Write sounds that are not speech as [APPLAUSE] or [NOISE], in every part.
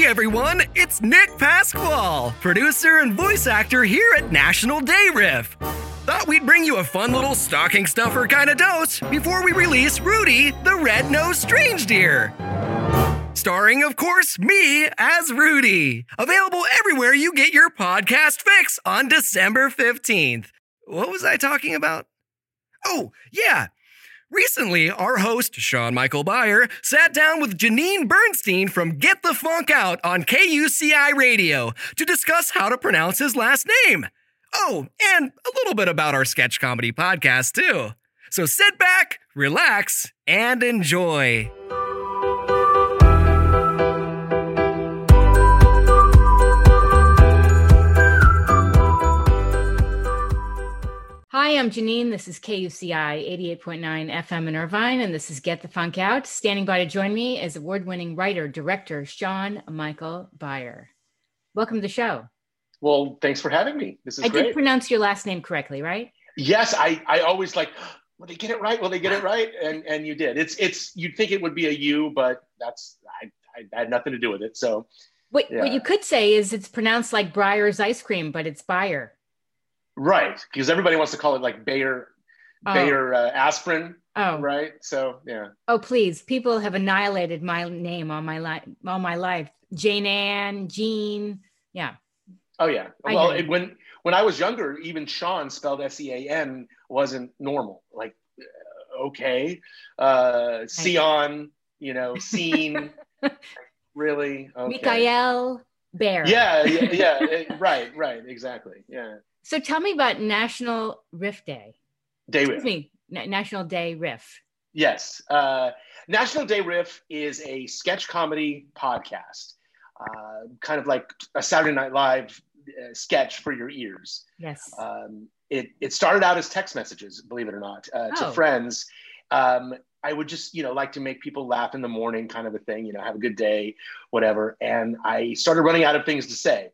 Hey everyone, it's Nick Pasquale, producer and voice actor here at National Day Riff. Thought we'd bring you a fun little stocking stuffer kind of dose before we release Rudy, the red-nosed strange deer. Starring, of course, me as Rudy. Available everywhere you get your podcast fix on December 15th. What was I talking about? Oh, yeah. Recently, our host, Sean Michael Beyer, sat down with Janeane Bernstein from Get the Funk Out on KUCI Radio to discuss how to pronounce his last name. Oh, and a little bit about our sketch comedy podcast, too. So sit back, relax, and enjoy. Hi, I'm Janeane. This is KUCI 88.9 FM in Irvine, and this is Get the Funk Out. Standing by to join me is award winning writer, director Sean Michael Beyer. Welcome to the show. Well, thanks for having me. This is I great. did pronounce your last name correctly, right? yes, I, I always like, will they get it right? Will they get it right? And and you did. It's it's you'd think it would be a U, but that's I, I had nothing to do with it. So What, Yeah. what you could say is it's pronounced like Breyer's ice cream, but it's Beyer. Right, because everybody wants to call it like Bayer Oh. Bayer uh, aspirin, Oh, right? So yeah. oh, please! People have annihilated my name all my life. All my life, Jane Ann, Jean. Yeah, Oh yeah. I well, it, when when I was younger, even Sean spelled S E A N wasn't normal. Like, uh, okay, uh, Sion, you know, [LAUGHS] scene. really? Okay. Mikael Bear. Yeah, yeah, yeah. [LAUGHS] right, right, exactly. Yeah. So tell me about National Riff Day. Day Excuse Riff. me, Na- National Day Riff. Yes. Uh, National Day Riff is a sketch comedy podcast, uh, kind of like a Saturday Night Live uh, sketch for your ears. Yes. Um, it, it started out as text messages, believe it or not, uh, to Oh. friends. Um, I would just, you know, like to make people laugh in the morning, kind of a thing, you know, have a good day, whatever. And I started running out of things to say.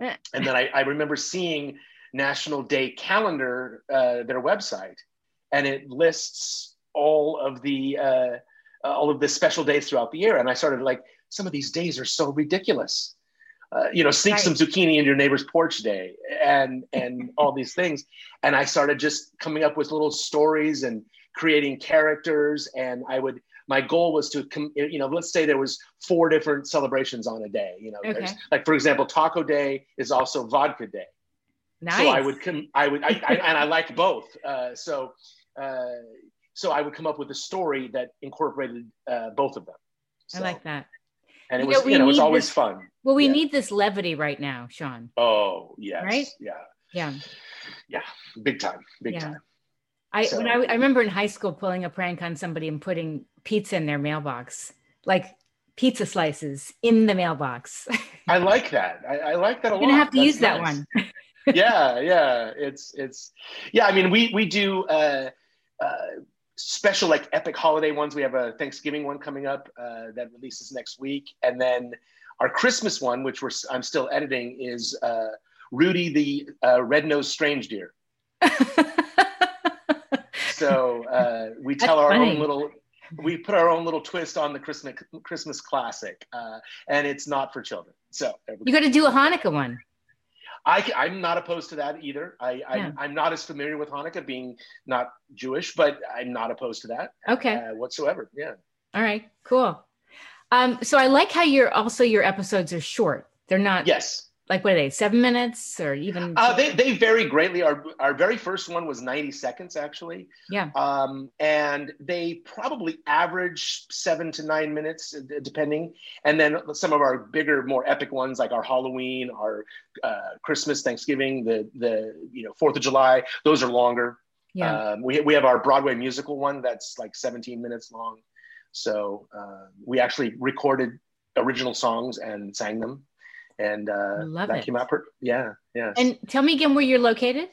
Eh. And then I, I remember seeing National Day Calendar, uh, their website, and it lists all of the uh, all of the special days throughout the year. And I started like, some of these days are so ridiculous. Uh, you know, sneak Right. some zucchini in your neighbor's porch day, and and [LAUGHS] all these things. And I started just coming up with little stories and creating characters. And I would my goal was to com- you know let's say there was four different celebrations on a day you know there's like for example taco day is also vodka day nice. so i would come i would I, I and i [LAUGHS] liked both uh, so uh, so i would come up with a story that incorporated uh, both of them I like that. and it You know, was you know it's need always this- fun Well, we Yeah. need this levity right now, Sean. oh yes Right? yeah Yeah. yeah big time big Yeah. time I So- when I, I remember in high school pulling a prank on somebody and putting pizza in their mailbox, like pizza slices in the mailbox. [LAUGHS] i like that i, I like that a lot. You're gonna have to That's use that one. Yeah yeah. It's it's yeah i mean we we do uh uh special like epic holiday ones. We have a thanksgiving one coming up uh that releases next week. And then our christmas one which we're i'm still editing is uh rudy the uh, red-nosed strange deer. [LAUGHS] So uh we tell That's our funny. own little we put our own little twist on the christmas christmas classic uh and it's not for children. So you got to do a Hanukkah one. I, I'm not opposed to that either. I, I, Yeah. I'm not as familiar with Hanukkah, being not Jewish, but I'm not opposed to that Okay. uh, whatsoever. Yeah. All right. Cool. Um, so I like how your also your episodes are short. They're not Yes. Like what are they? Seven minutes or even? Uh, they, they vary greatly. Our, our very first one was 90 seconds, actually. yeah. Um, and they probably average seven to nine minutes, depending. And then some of our bigger, more epic ones, like our Halloween, our uh, Christmas, Thanksgiving, the, the you know, Fourth of July, those are longer. Yeah. Um, we, we have our Broadway musical one that's like 17 minutes long. So uh, we actually recorded original songs and sang them. And uh, Love that it. came out. Per- yeah, yeah. and tell me again where you're located.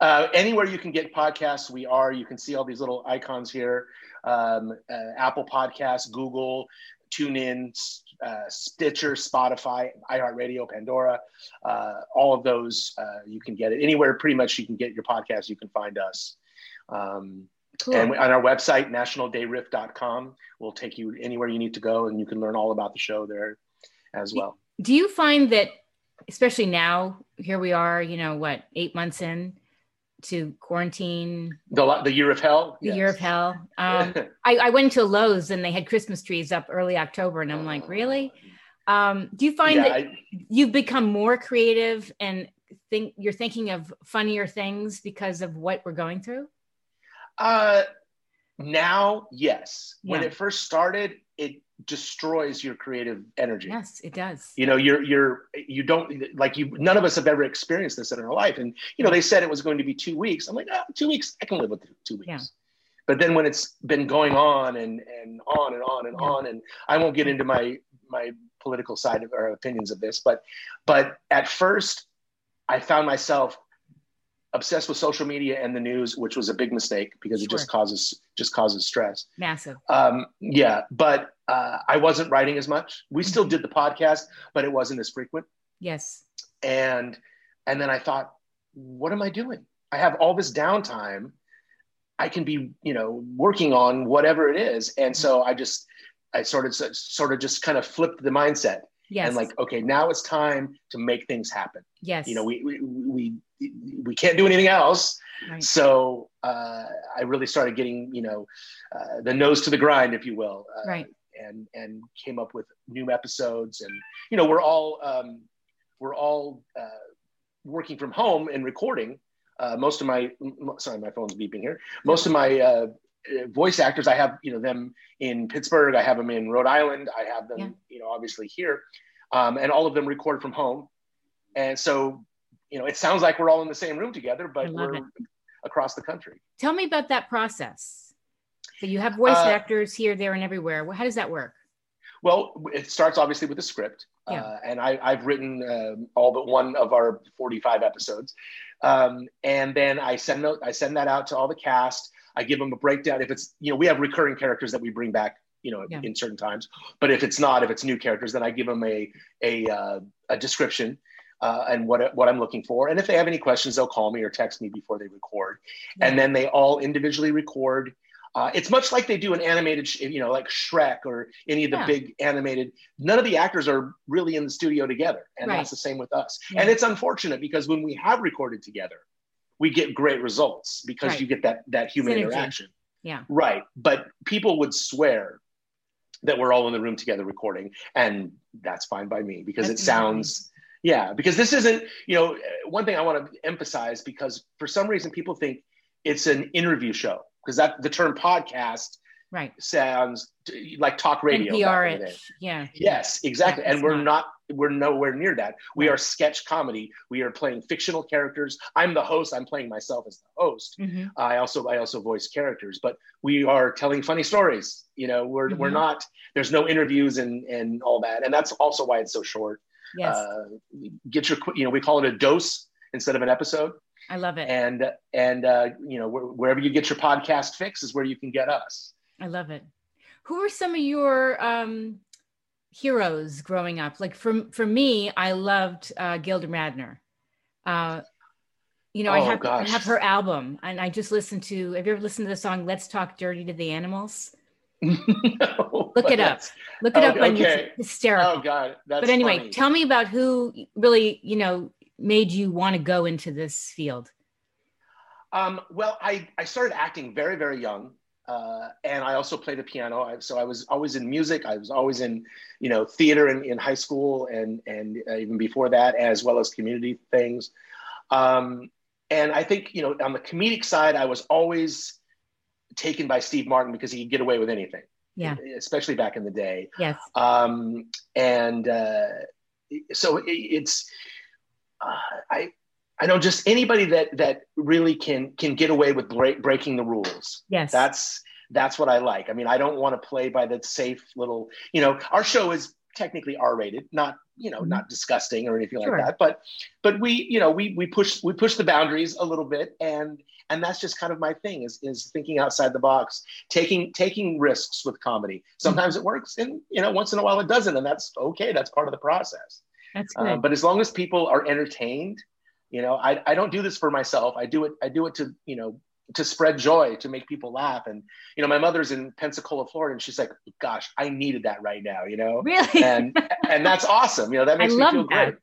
Uh, anywhere you can get podcasts, we are. You can see all these little icons here um, uh, Apple Podcasts, Google, TuneIn, uh, Stitcher, Spotify, iHeartRadio, Pandora. Uh, all of those, uh, you can get it anywhere pretty much you can get your podcast, you can find us. Um, Cool. And on our website, nationaldayriff.com, will take you anywhere you need to go and you can learn all about the show there. as well. Do you find that, especially now, here we are, you know, what, eight months in to quarantine? The, the year of hell? The yes. year of hell. Um, [LAUGHS] I, I went to Lowe's and they had Christmas trees up early October, and I'm like, really? Um, do you find yeah, that I, you've become more creative and think you're thinking of funnier things because of what we're going through? Uh, now, yes. Yeah. When it first started, it destroys your creative energy. Yes, it does. You know, you're you're you don't like you. None of us have ever experienced this in our life, and you know they said it was going to be two weeks. I'm like, oh, two weeks, I can live with two weeks. Yeah. But then when it's been going on and and on and on and yeah. on, and I won't get into my my political side of our opinions of this, but but at first I found myself obsessed with social media and the news, which was a big mistake because sure. it just causes just causes stress. Massive. Um, yeah, but uh, I wasn't writing as much. We mm-hmm. still did the podcast, but it wasn't as frequent. Yes. And and then I thought, what am I doing? I have all this downtime. I can be, you know, working on whatever it is. And so I just I sort of sort of just kind of flipped the mindset. Yes. And like, okay, now it's time to make things happen. Yes. You know, we we we, we can't do anything else. Right. So uh, I really started getting, you know, uh, the nose to the grind, if you will. Uh, right. And and came up with new episodes, and you know, we're all um, we're all uh, working from home and recording. Uh, most of my sorry, my phone's beeping here. Most of my uh, voice actors. I have you know them in pittsburgh. I have them in rhode island. I have them yeah. you know obviously here. Um, and all of them record from home. And so you know it sounds like we're all in the same room together but we're it. across the country. Tell me about that process. So you have voice uh, actors here there and everywhere. How does that work? Well it starts obviously with a script. Yeah. Uh, and I, have written um, all but one of our 45 episodes. Um, and then i send I send that out to all the cast I give them a breakdown. If it's, you know, we have recurring characters that we bring back, you know, yeah. in certain times. But if it's not, if it's new characters, then I give them a a, uh, a description uh, and what what I'm looking for. And if they have any questions, they'll call me or text me before they record. Yeah. And then they all individually record. Uh, it's much like they do an animated, you know, like Shrek or any of the yeah. big animated. None of the actors are really in the studio together, and right. that's the same with us. Yeah. And it's unfortunate because when we have recorded together, we get great results because right. you get that that human Synergy. interaction. Yeah. Right. But people would swear that we're all in the room together recording, and that's fine by me because that's it sounds. Yeah, because this isn't, you know, one thing I want to emphasize because for some reason people think it's an interview show because that the term podcast right. Sounds like talk radio NPR yeah. Yes exactly. Yeah, and we're not. not we're nowhere near that. We are sketch comedy. We are playing fictional characters. I'm the host. I'm playing myself as the host. Mm-hmm. i also i also voice characters but we are telling funny stories. You know we're mm-hmm. we're not there's no interviews and and all that. And that's also why it's so short. Yes. Uh, get your you know we call it a dose instead of an episode. I love it. And and uh, you know wherever you get your podcast fix is where you can get us I love it. Who are some of your um, heroes growing up? Like for for me, I loved uh, Gilda Radner. Uh, you know, oh, I have. I have her album, and I just listened to. Have you ever listened to the song "Let's Talk Dirty to the Animals"? [LAUGHS] no, Look it up. Look it oh, up on okay. YouTube. Hysterical. Oh God, that's But anyway, funny. tell me about who really, you know, made you want to go into this field. Um, well, I I started acting very very young. Uh, and I also play the piano. I, so I was always in music. I was always in, you know, theater in, in high school and and uh, even before that, as well as community things. Um, and I think you know, on the comedic side, I was always taken by Steve Martin because he could get away with anything. Yeah. Especially back in the day. Yes. Um, and uh, so it, it's uh, I I know just anybody that that really can can get away with break, breaking the rules. Yes, that's that's what I like. I mean, I don't want to play by the safe little. You know, our show is technically R-rated, not you know, mm-hmm. not disgusting or anything sure. like that. But but we you know we we push we push the boundaries a little bit, and and that's just kind of my thing is is thinking outside the box, taking taking risks with comedy. Sometimes it works, and you know, once in a while it doesn't, and that's okay. That's part of the process. That's good. Um, but as long as people are entertained you know I, I don't do this for myself i do it i do it to you know to spread joy, to make people laugh. And you know, my mother's in Pensacola, Florida, and she's like, "Gosh, I needed that right now," you know. Really? [LAUGHS] And and that's awesome. You know, that makes I me feel that. great.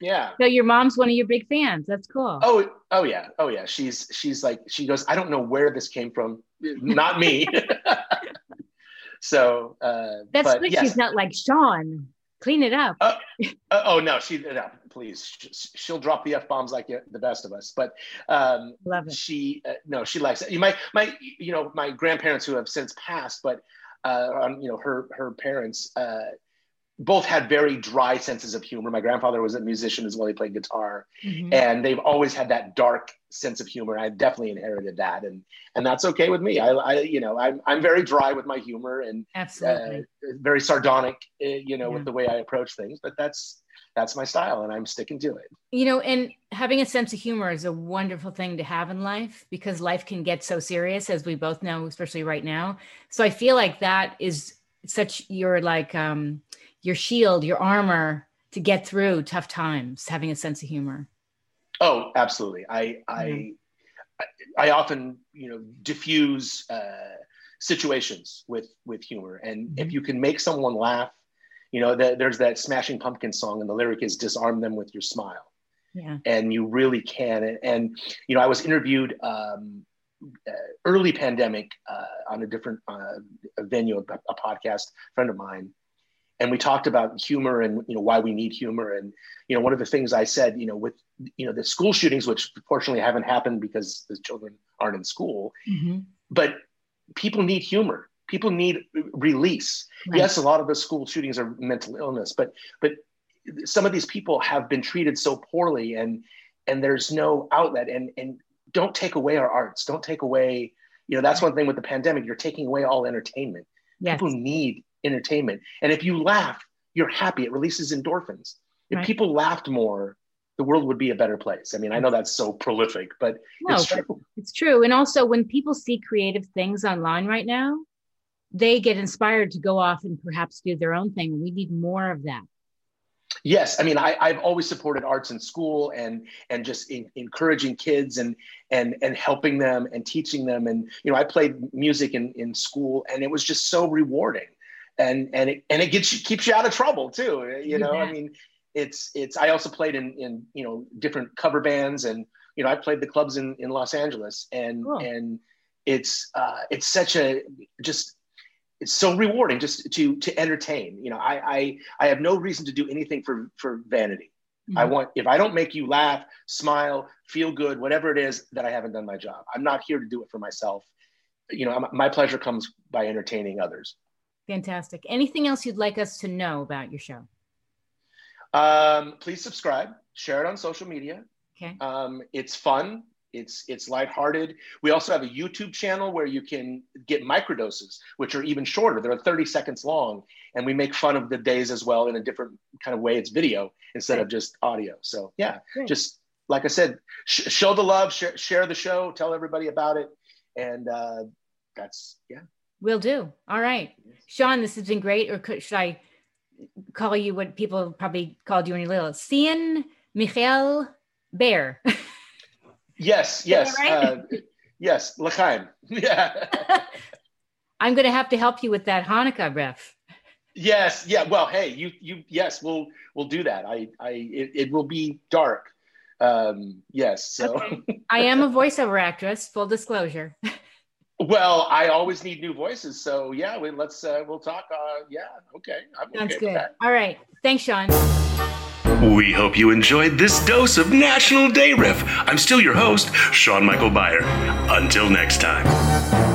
Yeah. So your mom's one of your big fans. That's cool. Oh, oh yeah, oh yeah. She's she's like she goes. I don't know where this came from. Not me. [LAUGHS] so uh, That's but good. yes. She's not like Sean. Clean it up. Uh, oh no, she no, please. She'll drop the f bombs like the best of us. But um, Love it. she uh, no, she likes it. My my you know my grandparents who have since passed, but uh, on you know her her parents. Uh, both had very dry senses of humor. My grandfather was a musician as well; he played guitar, Mhm. and they've always had that dark sense of humor. I definitely inherited that, and and that's okay with me. I, I you know I'm I'm very dry with my humor and uh, Absolutely. very sardonic, uh, you know, Yeah. with the way I approach things. But that's that's my style, and I'm sticking to it. you know, and having a sense of humor is a wonderful thing to have in life because life can get so serious, as we both know, especially right now. So I feel like that is such your like um your shield, your armor to get through tough times, having a sense of humor. Oh, absolutely. I I I, I often you know diffuse uh, situations with with humor, and if Mhm. you can make someone laugh, you know, that there's that Smashing Pumpkins song, and the lyric is "disarm them with your smile." Yeah. and you really can. And, and you know, I was interviewed um, uh, early pandemic uh, on a different uh, venue, a, a podcast friend of mine, and we talked about humor and you know why we need humor. And you know, one of the things I said, you know, with you know the school shootings, which fortunately haven't happened because the children aren't in school, Mhm. but people need humor. People need release. Right. Yes, a lot of the school shootings are mental illness, but but some of these people have been treated so poorly, and and there's no outlet. And and don't take away our arts. Don't take away. You know, that's one thing with the pandemic. You're taking away all entertainment. Yes. People need entertainment, and if you laugh, you're happy. It releases endorphins. If Right. people laughed more, the world would be a better place. I mean, I know that's so prolific, but No, it's true. it's true. And also when people see creative things online right now, they get inspired to go off and perhaps do their own thing. We need more of that. Yes, I mean, I, I've always supported arts in school and and just in, encouraging kids and and and helping them and teaching them. And you know, I played music in, in school, and it was just so rewarding. And and it and it gets you, keeps you out of trouble too. You know, I mean, it's it's. I also played in in you know different cover bands, and you know, I played the clubs in in Los Angeles, and Cool. and it's uh, it's such a just it's so rewarding just to to entertain. You know, I I I have no reason to do anything for for vanity. I Mhm. want if I don't make you laugh, smile, feel good, whatever it is, that I haven't done my job. I'm not here to do it for myself. You know, I'm- my pleasure comes by entertaining others. Fantastic. Anything else you'd like us to know about your show? Um, please subscribe, share it on social media. Okay. Um, it's fun. It's it's lighthearted. We also have a YouTube channel where you can get microdoses, which are even shorter. They're 30 seconds long, and we make fun of the days as well in a different kind of way. It's video instead of just audio. So yeah, Great. just like I said, sh- show the love, sh- share the show, tell everybody about it, and uh, that's yeah. Will do. All right. Sean, this has been great. Or could, should I call you what people probably called you when you were little? Cian Michael Bear. [LAUGHS] Yes, yes, right? uh, yes, l'chaim. [LAUGHS] Yeah. [LAUGHS] I'm going to have to help you with that Hanukkah riff. Yes, yeah. Well, hey, you you yes, we'll we'll do that. I I it, it will be dark. Um yes. So Okay. I am a voiceover actress, full disclosure. Well, I always need new voices. So yeah, we, let's uh we'll talk uh yeah, okay. I'm Sounds okay with good. that. All right. Thanks, Sean. We hope you enjoyed this dose of National Day Riff. I'm still your host, Sean Michael Beyer. Until next time.